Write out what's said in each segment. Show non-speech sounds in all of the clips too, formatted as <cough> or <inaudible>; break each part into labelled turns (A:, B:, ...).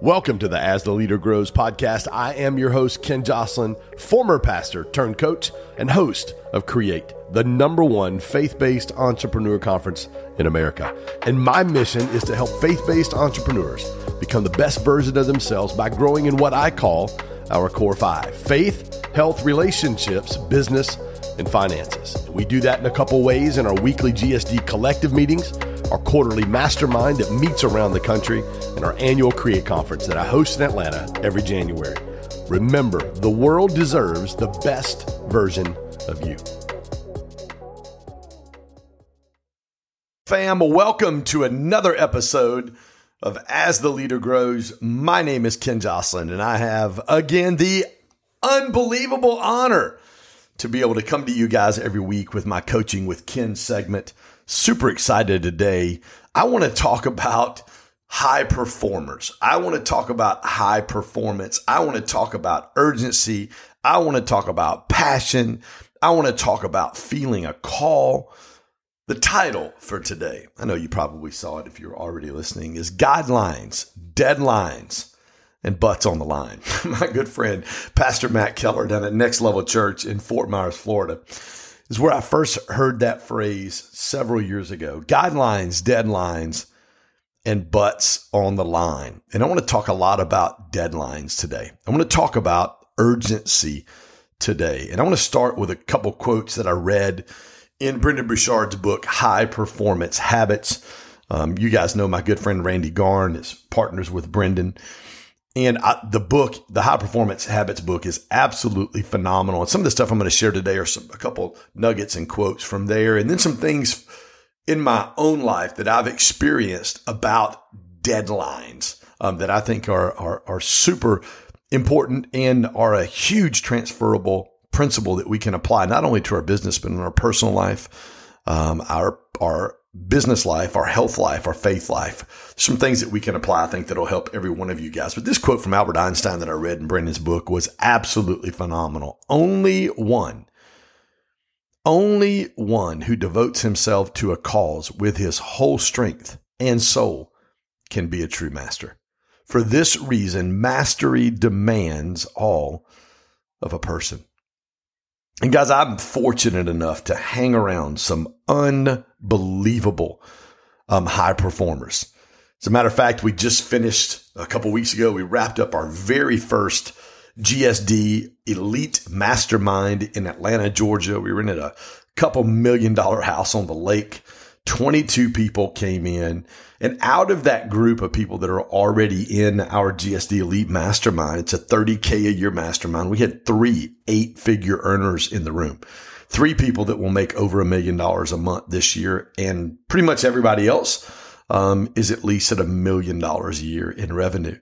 A: Welcome to the As the Leader Grows podcast. I am your host, Ken Joslin, former pastor turned coach and host of Create, the number one faith based entrepreneur conference in America. And my mission is to help faith based entrepreneurs become the best version of themselves by growing in what I call our core five faith, health, relationships, business, and finances. We do that in a couple ways in our weekly GSD collective meetings, our quarterly mastermind that meets around the country, and our annual Create Conference that I host in Atlanta every January. Remember, the world deserves the best version of you. Fam, welcome to another episode of As the Leader Grows. My name is Ken Joslin, and I have again the unbelievable honor to be able to come to you guys every week with my Coaching with Ken segment. Super excited today. I want to talk about high performers. I want to talk about high performance. I want to talk about urgency. I want to talk about passion. I want to talk about feeling a call. The title for today, I know you probably saw it if you're already listening, is Guidelines, Deadlines, and Butts on the Line. <laughs> My good friend, Pastor Matt Keller down at Next Level Church in Fort Myers, Florida, is where I first heard that phrase several years ago. Guidelines, deadlines, and butts on the line. And I want to talk a lot about deadlines today. I want to talk about urgency today. And I want to start with a couple quotes that I read in Brendon Burchard's book, High Performance Habits. Um, you guys know my good friend Randy Garn is partners with Brendon. And I, the book, the High Performance Habits book, is absolutely phenomenal. And some of the stuff I'm going to share today are some, a couple nuggets and quotes from there, and then some things in my own life that I've experienced about deadlines um, that I think are, are, are super important and are a huge transferable principle that we can apply not only to our business but in our personal life, um, our our business life, our health life, our faith life. Some things that we can apply, I think, that'll help every one of you guys. But this quote from Albert Einstein that I read in Brendon's book was absolutely phenomenal. Only one only one who devotes himself to a cause with his whole strength and soul can be a true master. For this reason, mastery demands all of a person. And guys, I'm fortunate enough to hang around some unbelievable um, high performers. As a matter of fact, we just finished a couple weeks ago, we wrapped up our very first GSD Elite Mastermind in Atlanta, Georgia. We rented a couple million dollar house on the lake. 22 people came in. And out of that group of people that are already in our GSD Elite Mastermind, it's a 30K a year mastermind. We had three eight figure earners in the room, three people that will make over a million dollars a month this year. And pretty much everybody else um, is at least at a million dollars a year in revenue.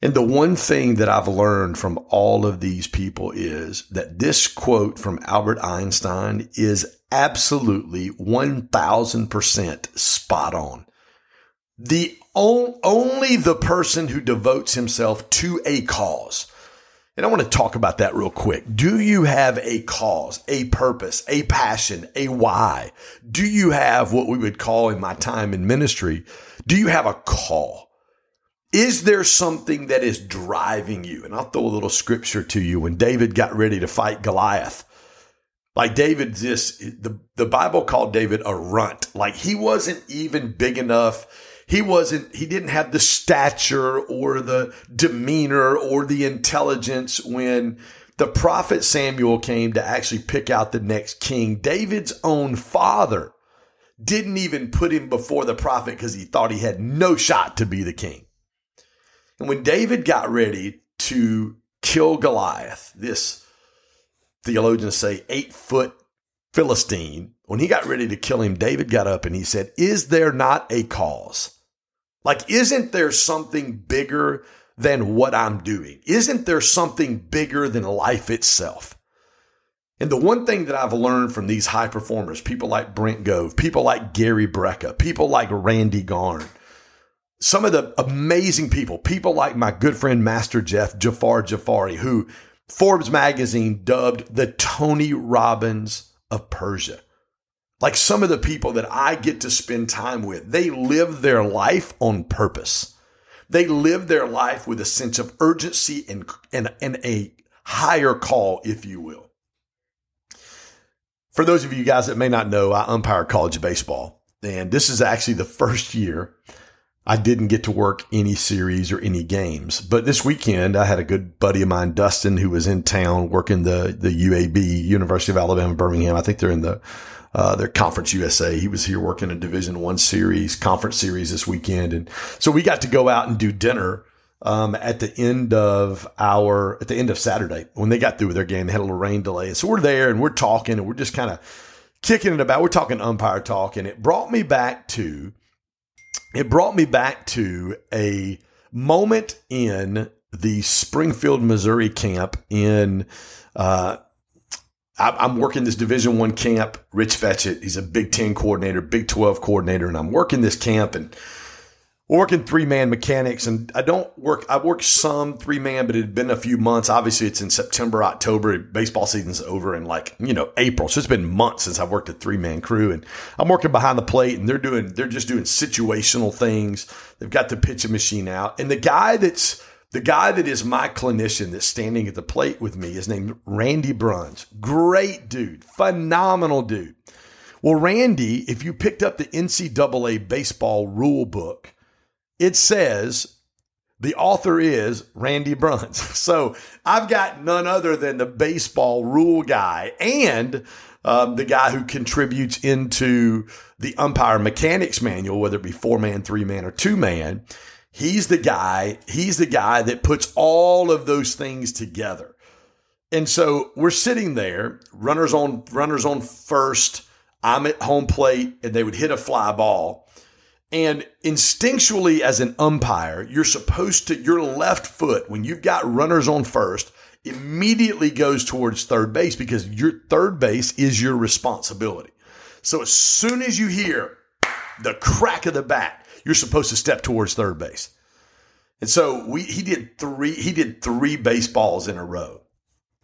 A: And the one thing that I've learned from all of these people is that this quote from Albert Einstein is absolutely 1000% spot on. The only the person who devotes himself to a cause. And I want to talk about that real quick. Do you have a cause, a purpose, a passion, a why? Do you have what we would call in my time in ministry? Do you have a call? Is there something that is driving you? And I'll throw a little scripture to you. When David got ready to fight Goliath, like David, this the, the Bible called David a runt. Like he wasn't even big enough. He wasn't, he didn't have the stature or the demeanor or the intelligence when the prophet Samuel came to actually pick out the next king. David's own father didn't even put him before the prophet because he thought he had no shot to be the king. And when David got ready to kill Goliath, this theologians say eight foot Philistine, when he got ready to kill him, David got up and he said, Is there not a cause? Like, isn't there something bigger than what I'm doing? Isn't there something bigger than life itself? And the one thing that I've learned from these high performers, people like Brent Gove, people like Gary Brecka, people like Randy Garn, some of the amazing people, people like my good friend Master Jeff Jafar Jafari, who Forbes magazine dubbed the Tony Robbins of Persia. Like some of the people that I get to spend time with, they live their life on purpose. They live their life with a sense of urgency and, and, and a higher call, if you will. For those of you guys that may not know, I umpire college baseball. And this is actually the first year I didn't get to work any series or any games. But this weekend, I had a good buddy of mine, Dustin, who was in town working the, the UAB, University of Alabama, Birmingham. I think they're in the, uh, their conference USA. He was here working a division one series, conference series this weekend. And so we got to go out and do dinner, um, at the end of our, at the end of Saturday when they got through with their game. They had a little rain delay. So we're there and we're talking and we're just kind of kicking it about. We're talking umpire talk and it brought me back to, it brought me back to a moment in the Springfield, Missouri camp in, uh, I'm working this Division One camp. Rich Fetchiet, he's a Big Ten coordinator, Big Twelve coordinator, and I'm working this camp and working three man mechanics. And I don't work. I worked some three man, but it had been a few months. Obviously, it's in September, October. Baseball season's over in like you know April, so it's been months since I've worked a three man crew. And I'm working behind the plate, and they're doing they're just doing situational things. They've got the pitching machine out, and the guy that's the guy that is my clinician that's standing at the plate with me is named Randy Bruns. Great dude, phenomenal dude. Well, Randy, if you picked up the NCAA baseball rule book, it says the author is Randy Bruns. <laughs> So I've got none other than the baseball rule guy and um, the guy who contributes into the umpire mechanics manual, whether it be four man, three man, or two man. He's the guy, he's the guy that puts all of those things together. And so we're sitting there, runners on runners on first. I'm at home plate and they would hit a fly ball. And instinctually as an umpire, you're supposed to your left foot when you've got runners on first immediately goes towards third base because your third base is your responsibility. So as soon as you hear the crack of the bat, you're supposed to step towards third base. And so we he did three he did three baseballs in a row.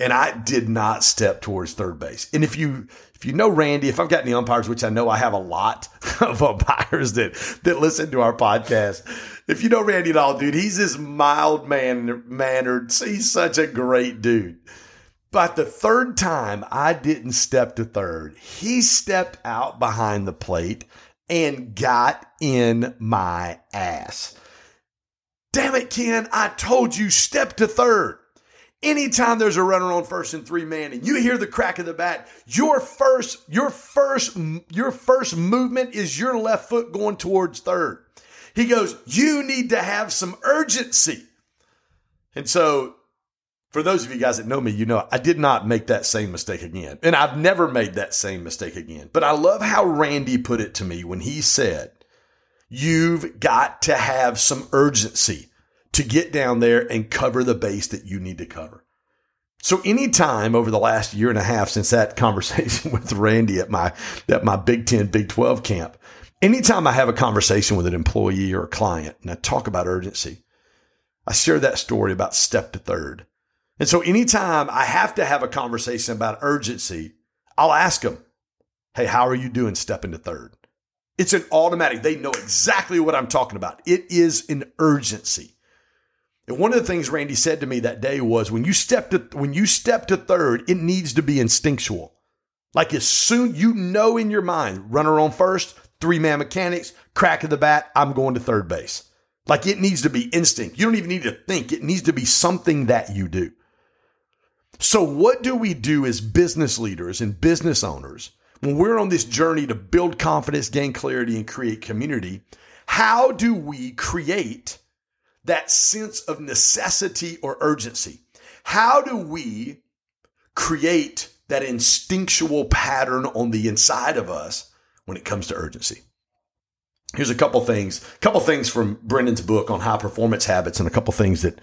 A: And I did not step towards third base. And if you if you know Randy, if I've got any umpires, which I know I have a lot <laughs> of umpires that that listen to our podcast, if you know Randy at all, dude, he's this mild man mannered. He's such a great dude. But the third time I didn't step to third, he stepped out behind the plate and got in my ass. Damn it, Ken, I told you step to third. Anytime there's a runner on first and three man and you hear the crack of the bat, your first, your first, your first movement is your left foot going towards third. He goes, you need to have some urgency. And so for those of you guys that know me, you know I did not make that same mistake again. And I've never made that same mistake again. But I love how Randy put it to me when he said, You've got to have some urgency to get down there and cover the base that you need to cover. So anytime over the last year and a half since that <laughs> conversation with Randy at my at my Big 10, Big 12 camp, anytime I have a conversation with an employee or a client and I talk about urgency, I share that story about step to third and so anytime I have to have a conversation about urgency, I'll ask them, Hey, how are you doing stepping to third? It's an automatic. They know exactly what I'm talking about. It is an urgency. And one of the things Randy said to me that day was when you step to when you step to third, it needs to be instinctual. Like as soon you know in your mind, runner on first, three man mechanics, crack of the bat, I'm going to third base. Like it needs to be instinct. You don't even need to think. It needs to be something that you do. So, what do we do as business leaders and business owners when we're on this journey to build confidence, gain clarity, and create community? How do we create that sense of necessity or urgency? How do we create that instinctual pattern on the inside of us when it comes to urgency? Here's a couple things, a couple things from Brendon's book on high performance habits, and a couple things that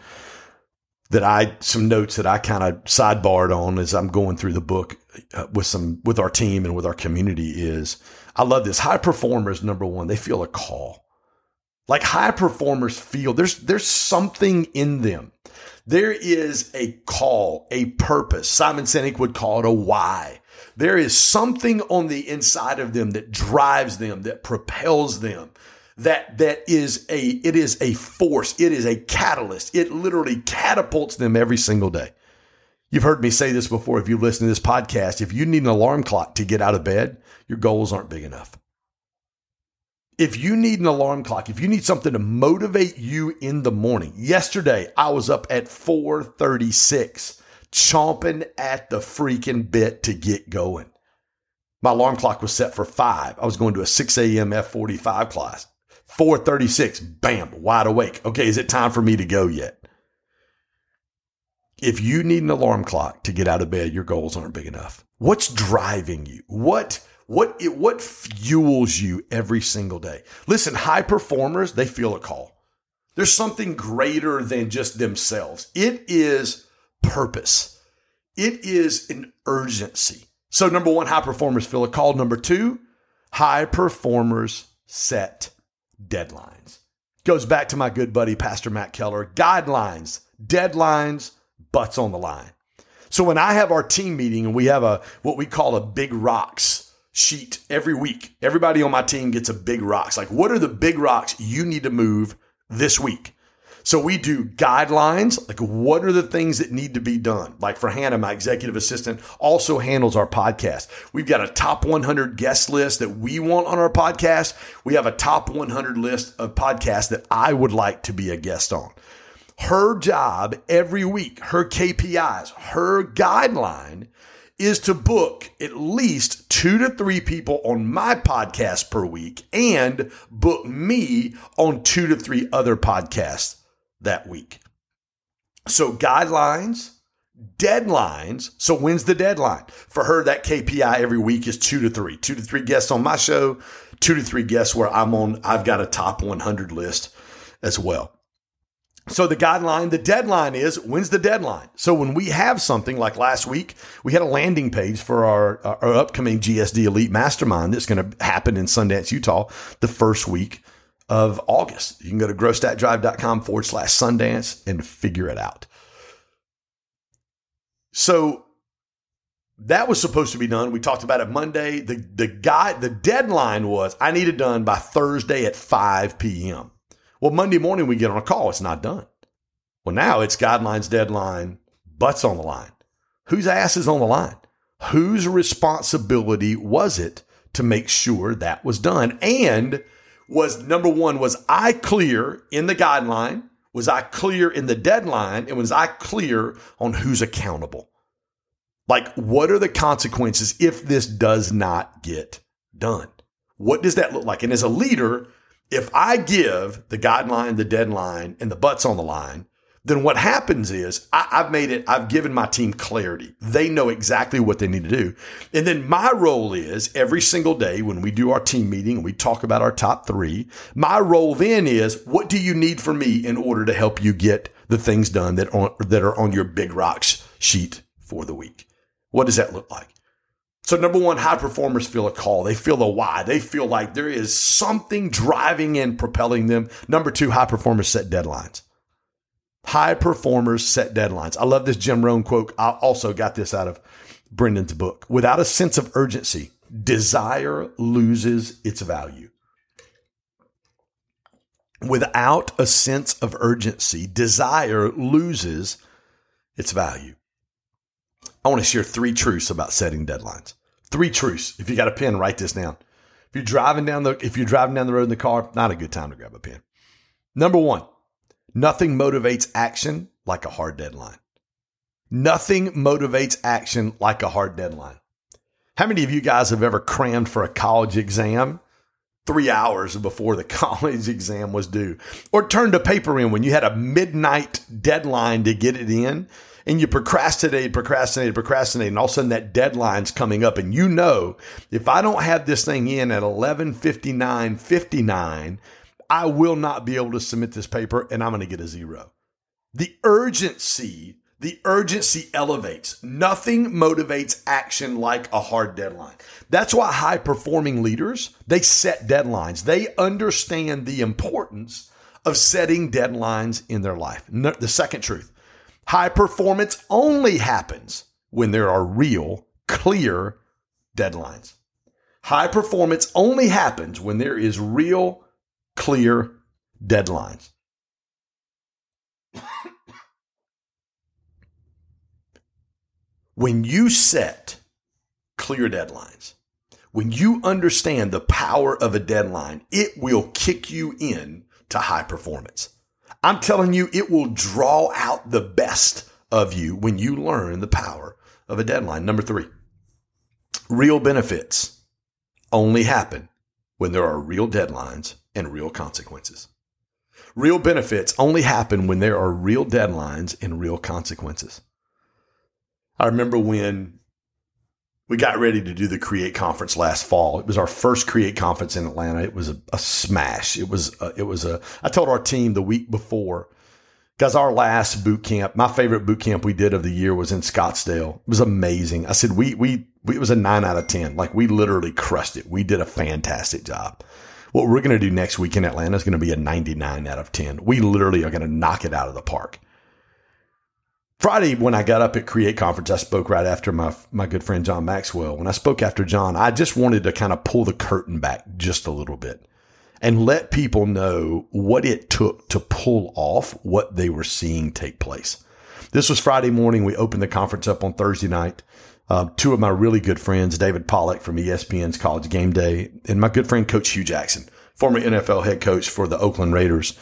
A: that I some notes that I kind of sidebarred on as I'm going through the book uh, with some with our team and with our community is I love this high performers number 1 they feel a call like high performers feel there's there's something in them there is a call a purpose Simon Sinek would call it a why There is something on the inside of them that drives them, that propels them, that that is a it is a force, it is a catalyst. It literally catapults them every single day. You've heard me say this before if you listen to this podcast, if you need an alarm clock to get out of bed, your goals aren't big enough. If you need an alarm clock, if you need something to motivate you in the morning. Yesterday, I was up at 436 chomping at the freaking bit to get going. My alarm clock was set for five. I was going to a 6 a.m. F45 class. 436, bam, wide awake. Okay, is it time for me to go yet? If you need an alarm clock to get out of bed, your goals aren't big enough. What's driving you? What what it, what fuels you every single day? Listen, high performers, they feel a call. There's something greater than just themselves. It is purpose. It is an urgency. So number 1, high performers feel a call. Number 2, high performers set deadlines. Goes back to my good buddy, Pastor Matt Keller. Guidelines, deadlines, butts on the line. So when I have our team meeting and we have a what we call a big rocks sheet every week, everybody on my team gets a big rocks. Like what are the big rocks you need to move this week? So we do guidelines, like what are the things that need to be done? Like for Hannah, my executive assistant, also handles our podcast. We've got a top 100 guest list that we want on our podcast. We have a top 100 list of podcasts that I would like to be a guest on. Her job every week, her KPIs, her guideline is to book at least two to three people on my podcast per week and book me on two to three other podcasts that week. So guidelines, deadlines. So when's the deadline? For her, that KPI every week is two to three. Two to three guests on my show, two to three guests where I'm on, I've got a top 100 list as well. So the guideline, the deadline is when's the deadline? So when we have something like last week, we had a landing page for our, our upcoming GSD Elite Mastermind that's going to happen in Sundance, Utah, the first week of August. You can go to growstackdrive.com forward slash Sundance and figure it out. So that was supposed to be done. We talked about it Monday. The the guy the deadline was I need it done by Thursday at 5 p.m. Well, Monday morning we get on a call, it's not done. Well, now it's guidelines deadline, butts on the line. Whose ass is on the line? Whose responsibility was it to make sure that was done? And was number one, was I clear in the guideline? Was I clear in the deadline? And was I clear on who's accountable? Like, what are the consequences if this does not get done? What does that look like? And as a leader, if I give the guideline, the deadline, and the butts on the line, then what happens is I, have made it, I've given my team clarity. They know exactly what they need to do. And then my role is every single day when we do our team meeting and we talk about our top three, my role then is what do you need from me in order to help you get the things done that, are, that are on your big rocks sheet for the week? What does that look like? So number one, high performers feel a call. They feel a why. They feel like there is something driving and propelling them. Number two, high performers set deadlines. High performers set deadlines. I love this Jim Rohn quote. I also got this out of Brendon's book. Without a sense of urgency, desire loses its value. Without a sense of urgency, desire loses its value. I want to share three truths about setting deadlines. Three truths. If you got a pen, write this down. If you're driving down the if you're driving down the road in the car, not a good time to grab a pen. Number 1, Nothing motivates action like a hard deadline. Nothing motivates action like a hard deadline. How many of you guys have ever crammed for a college exam three hours before the <laughs> college exam was due? Or turned a paper in when you had a midnight deadline to get it in and you procrastinate, procrastinate, procrastinate, and all of a sudden that deadline's coming up and you know if I don't have this thing in at 11:59 59 I will not be able to submit this paper and I'm going to get a zero. The urgency, the urgency elevates. Nothing motivates action like a hard deadline. That's why high performing leaders, they set deadlines. They understand the importance of setting deadlines in their life. The second truth, high performance only happens when there are real, clear deadlines. High performance only happens when there is real, clear deadlines. When you set clear deadlines, when you understand the power of a deadline, it will kick you in to high performance. I'm telling you, it will draw out the best of you when you learn the power of a deadline. Number three, real benefits only happen when there are real deadlines and real consequences. Real benefits only happen when there are real deadlines and real consequences. I remember when we got ready to do the Create conference last fall. It was our first Create conference in Atlanta. It was a, a smash. It was a, it was a. I told our team the week before, guys, our last boot camp, my favorite boot camp we did of the year was in Scottsdale. It was amazing. I said we we, we it was a nine out of ten. Like we literally crushed it. We did a fantastic job. What we're going to do next week in Atlanta is going to be a 99 out of 10. We literally are going to knock it out of the park. Friday, when I got up at Create Conference, I spoke right after my my good friend John Maxwell. When I spoke after John, I just wanted to kind of pull the curtain back just a little bit and let people know what it took to pull off what they were seeing take place. This was Friday morning. We opened the conference up on Thursday night. Uh, two of my really good friends, David Pollack from ESPN's College Game Day, and my good friend Coach Hue Jackson, former NFL head coach for the Oakland Raiders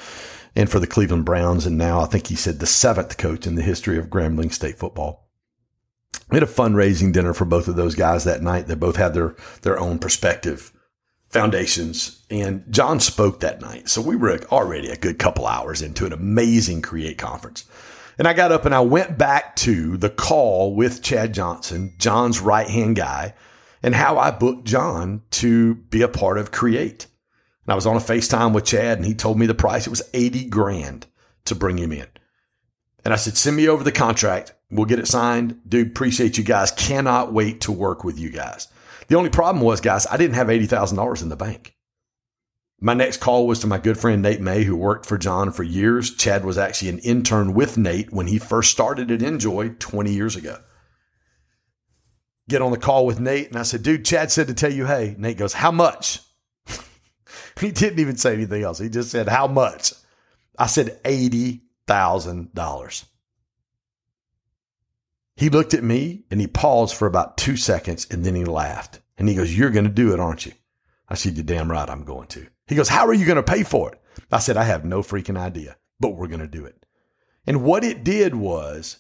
A: and for the Cleveland Browns. And now I think he said the seventh coach in the history of Grambling State football. We had a fundraising dinner for both of those guys that night. They both had their, their own perspective foundations. And John spoke that night. So we were already a good couple hours into an amazing Create conference. And I got up and I went back to the call with Chad Johnson, John's right hand guy, and how I booked John to be a part of Create. And I was on a FaceTime with Chad and he told me the price. It was 80 grand to bring him in. And I said, send me over the contract. We'll get it signed. Dude, appreciate you guys. Cannot wait to work with you guys. The only problem was, guys, I didn't have $80,000 in the bank. My next call was to my good friend Nate May, who worked for John for years. Chad was actually an intern with Nate when he first started at INJOY 20 years ago. Get on the call with Nate, and I said, dude, Chad said to tell you, hey. Nate goes, how much? <laughs> He didn't even say anything else. He just said, How much? I said, $80,000. He looked at me and he paused for about two seconds and then he laughed. And he goes, You're going to do it, aren't you? I said, You're damn right, I'm going to. He goes, How are you going to pay for it? I said, I have no freaking idea, but we're going to do it. And what it did was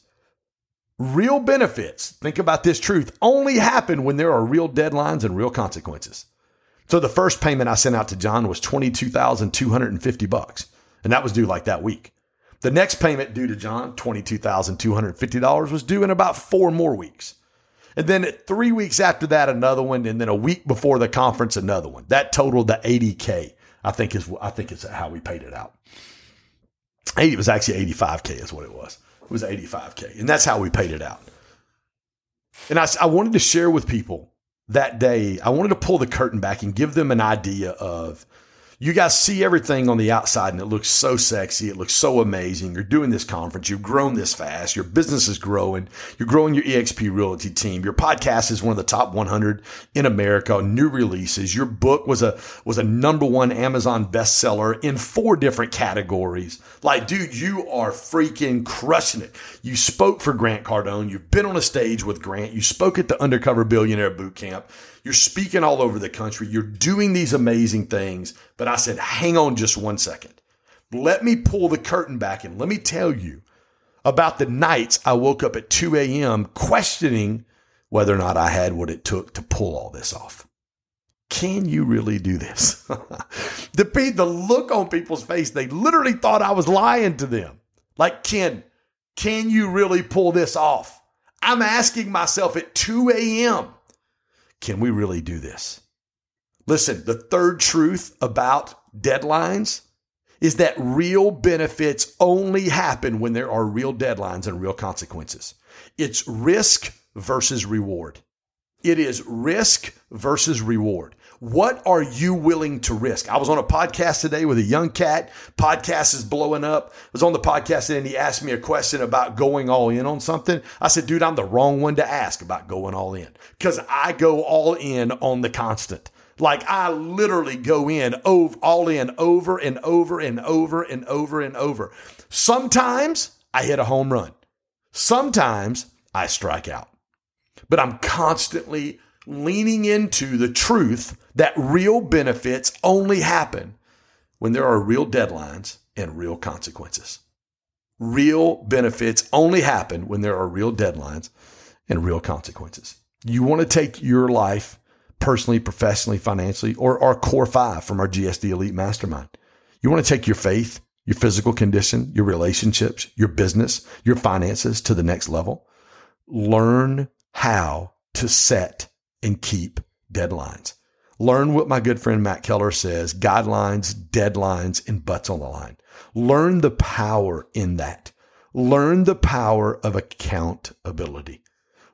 A: real benefits, think about this truth, only happen when there are real deadlines and real consequences. So the first payment I sent out to John was 22,250 bucks. And that was due like that week. The next payment due to John, $22,250 was due in about four more weeks. And then three weeks after that, another one. And then a week before the conference, another one. That totaled the 80K. I think is, I think is how we paid it out. 80, it was actually 85K is what it was. It was 85K. And that's how we paid it out. And I, I wanted to share with people that day, I wanted to pull the curtain back and give them an idea of you guys see everything on the outside and it looks so sexy. It looks so amazing. You're doing this conference. You've grown this fast. Your business is growing. You're growing your EXP Realty team. Your podcast is one of the top 100 in America. New releases. Your book was a, was a number one Amazon bestseller in four different categories. Like, dude, you are freaking crushing it. You spoke for Grant Cardone. You've been on a stage with Grant. You spoke at the Undercover Billionaire Boot Camp. You're speaking all over the country. You're doing these amazing things. But I said, hang on just one second. Let me pull the curtain back and let me tell you about the nights I woke up at 2 a.m. questioning whether or not I had what it took to pull all this off. Can you really do this? <laughs> the, the look on people's face, they literally thought I was lying to them. Like, Ken, can you really pull this off? I'm asking myself at 2 a.m. Can we really do this? Listen, the third truth about deadlines is that real benefits only happen when there are real deadlines and real consequences. It's risk versus reward. It is risk versus reward. What are you willing to risk? I was on a podcast today with a young cat. Podcast is blowing up. I was on the podcast and he asked me a question about going all in on something. I said, dude, I'm the wrong one to ask about going all in because I go all in on the constant. Like I literally go in over, all in over and over and over and over and over. Sometimes I hit a home run. Sometimes I strike out. But I'm constantly leaning into the truth that real benefits only happen when there are real deadlines and real consequences. Real benefits only happen when there are real deadlines and real consequences. You want to take your life personally, professionally, financially, or our core five from our GSD Elite Mastermind. You want to take your faith, your physical condition, your relationships, your business, your finances to the next level. Learn how to set and keep deadlines. Learn what my good friend Matt Keller says guidelines, deadlines, and butts on the line. Learn the power in that. Learn the power of accountability.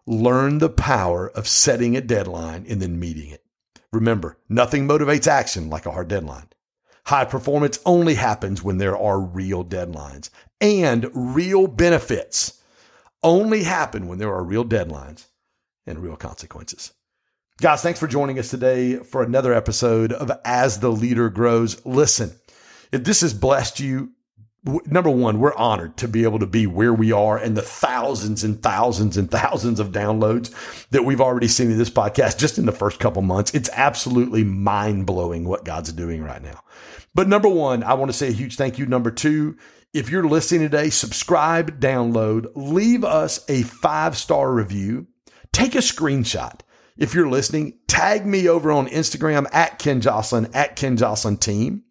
A: Learn the power of setting a deadline and then meeting it. Remember, nothing motivates action like a hard deadline. High performance only happens when there are real deadlines and real benefits only happen when there are real deadlines and real consequences. Guys, thanks for joining us today for another episode of As the Leader Grows. Listen, if this has blessed you, number one, we're honored to be able to be where we are and the thousands and thousands and thousands of downloads that we've already seen in this podcast just in the first couple months. It's absolutely mind blowing what God's doing right now. But number one, I want to say a huge thank you. Number two, if you're listening today, subscribe, download, leave us a five star review, take a screenshot if you're listening, tag me over on Instagram at Ken Joslin, at Ken Joslin Team.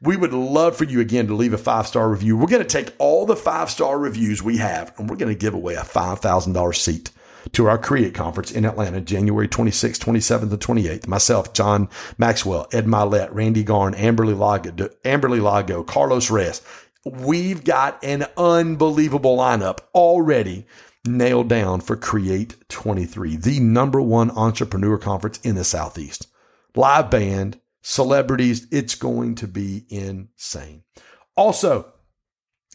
A: We would love for you again to leave a five star review. We're going to take all the five star reviews we have and we're going to give away a $5,000 seat to our Create Conference in Atlanta, January 26th, 27th, and 28th. Myself, John Maxwell, Ed Mylett, Randy Garn, Amberly Lago, Amberly Lago, Carlos Reyes. We've got an unbelievable lineup already nailed down for Create 23, the number one entrepreneur conference in the Southeast. Live band, celebrities, it's going to be insane. Also,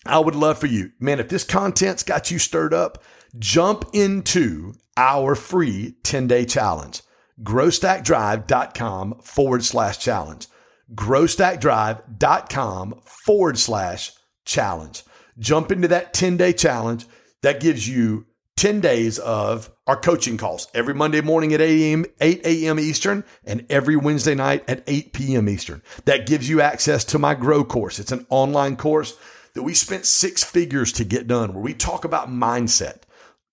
A: I would love for you, man, if this content's got you stirred up, jump into our free 10 day challenge. GrowStackDrive.com forward slash challenge. GrowStackDrive.com forward slash challenge. Jump into that 10 day challenge. That gives you 10 days of our coaching calls every Monday morning at 8 a.m. 8 a.m. Eastern and every Wednesday night at 8 p.m. Eastern. That gives you access to my Grow course. It's an online course that we spent six figures to get done where we talk about mindset,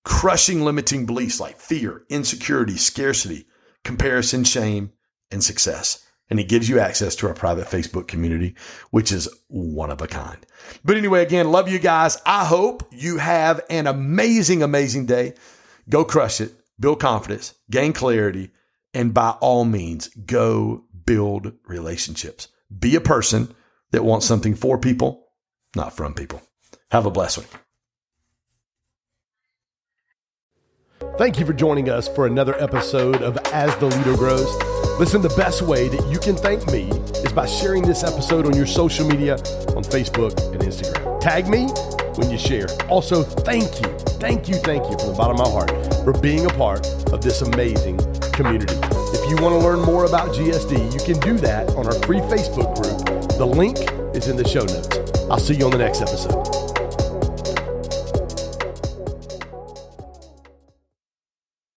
A: crushing limiting beliefs like fear, insecurity, scarcity, comparison, shame, and success and it gives you access to our private Facebook community, which is one of a kind. But anyway, again, love you guys. I hope you have an amazing, amazing day. Go crush it, build confidence, gain clarity, and by all means, go build relationships. Be a person that wants something for people, not from people. Have a blessed one.
B: Thank you for joining us for another episode of As the Leader Grows. Listen, the best way that you can thank me is by sharing this episode on your social media on Facebook and Instagram. Tag me when you share. Also, thank you, thank you, thank you from the bottom of my heart for being a part of this amazing community. If you want to learn more about GSD, you can do that on our free Facebook group. The link is in the show notes. I'll see you on the next episode.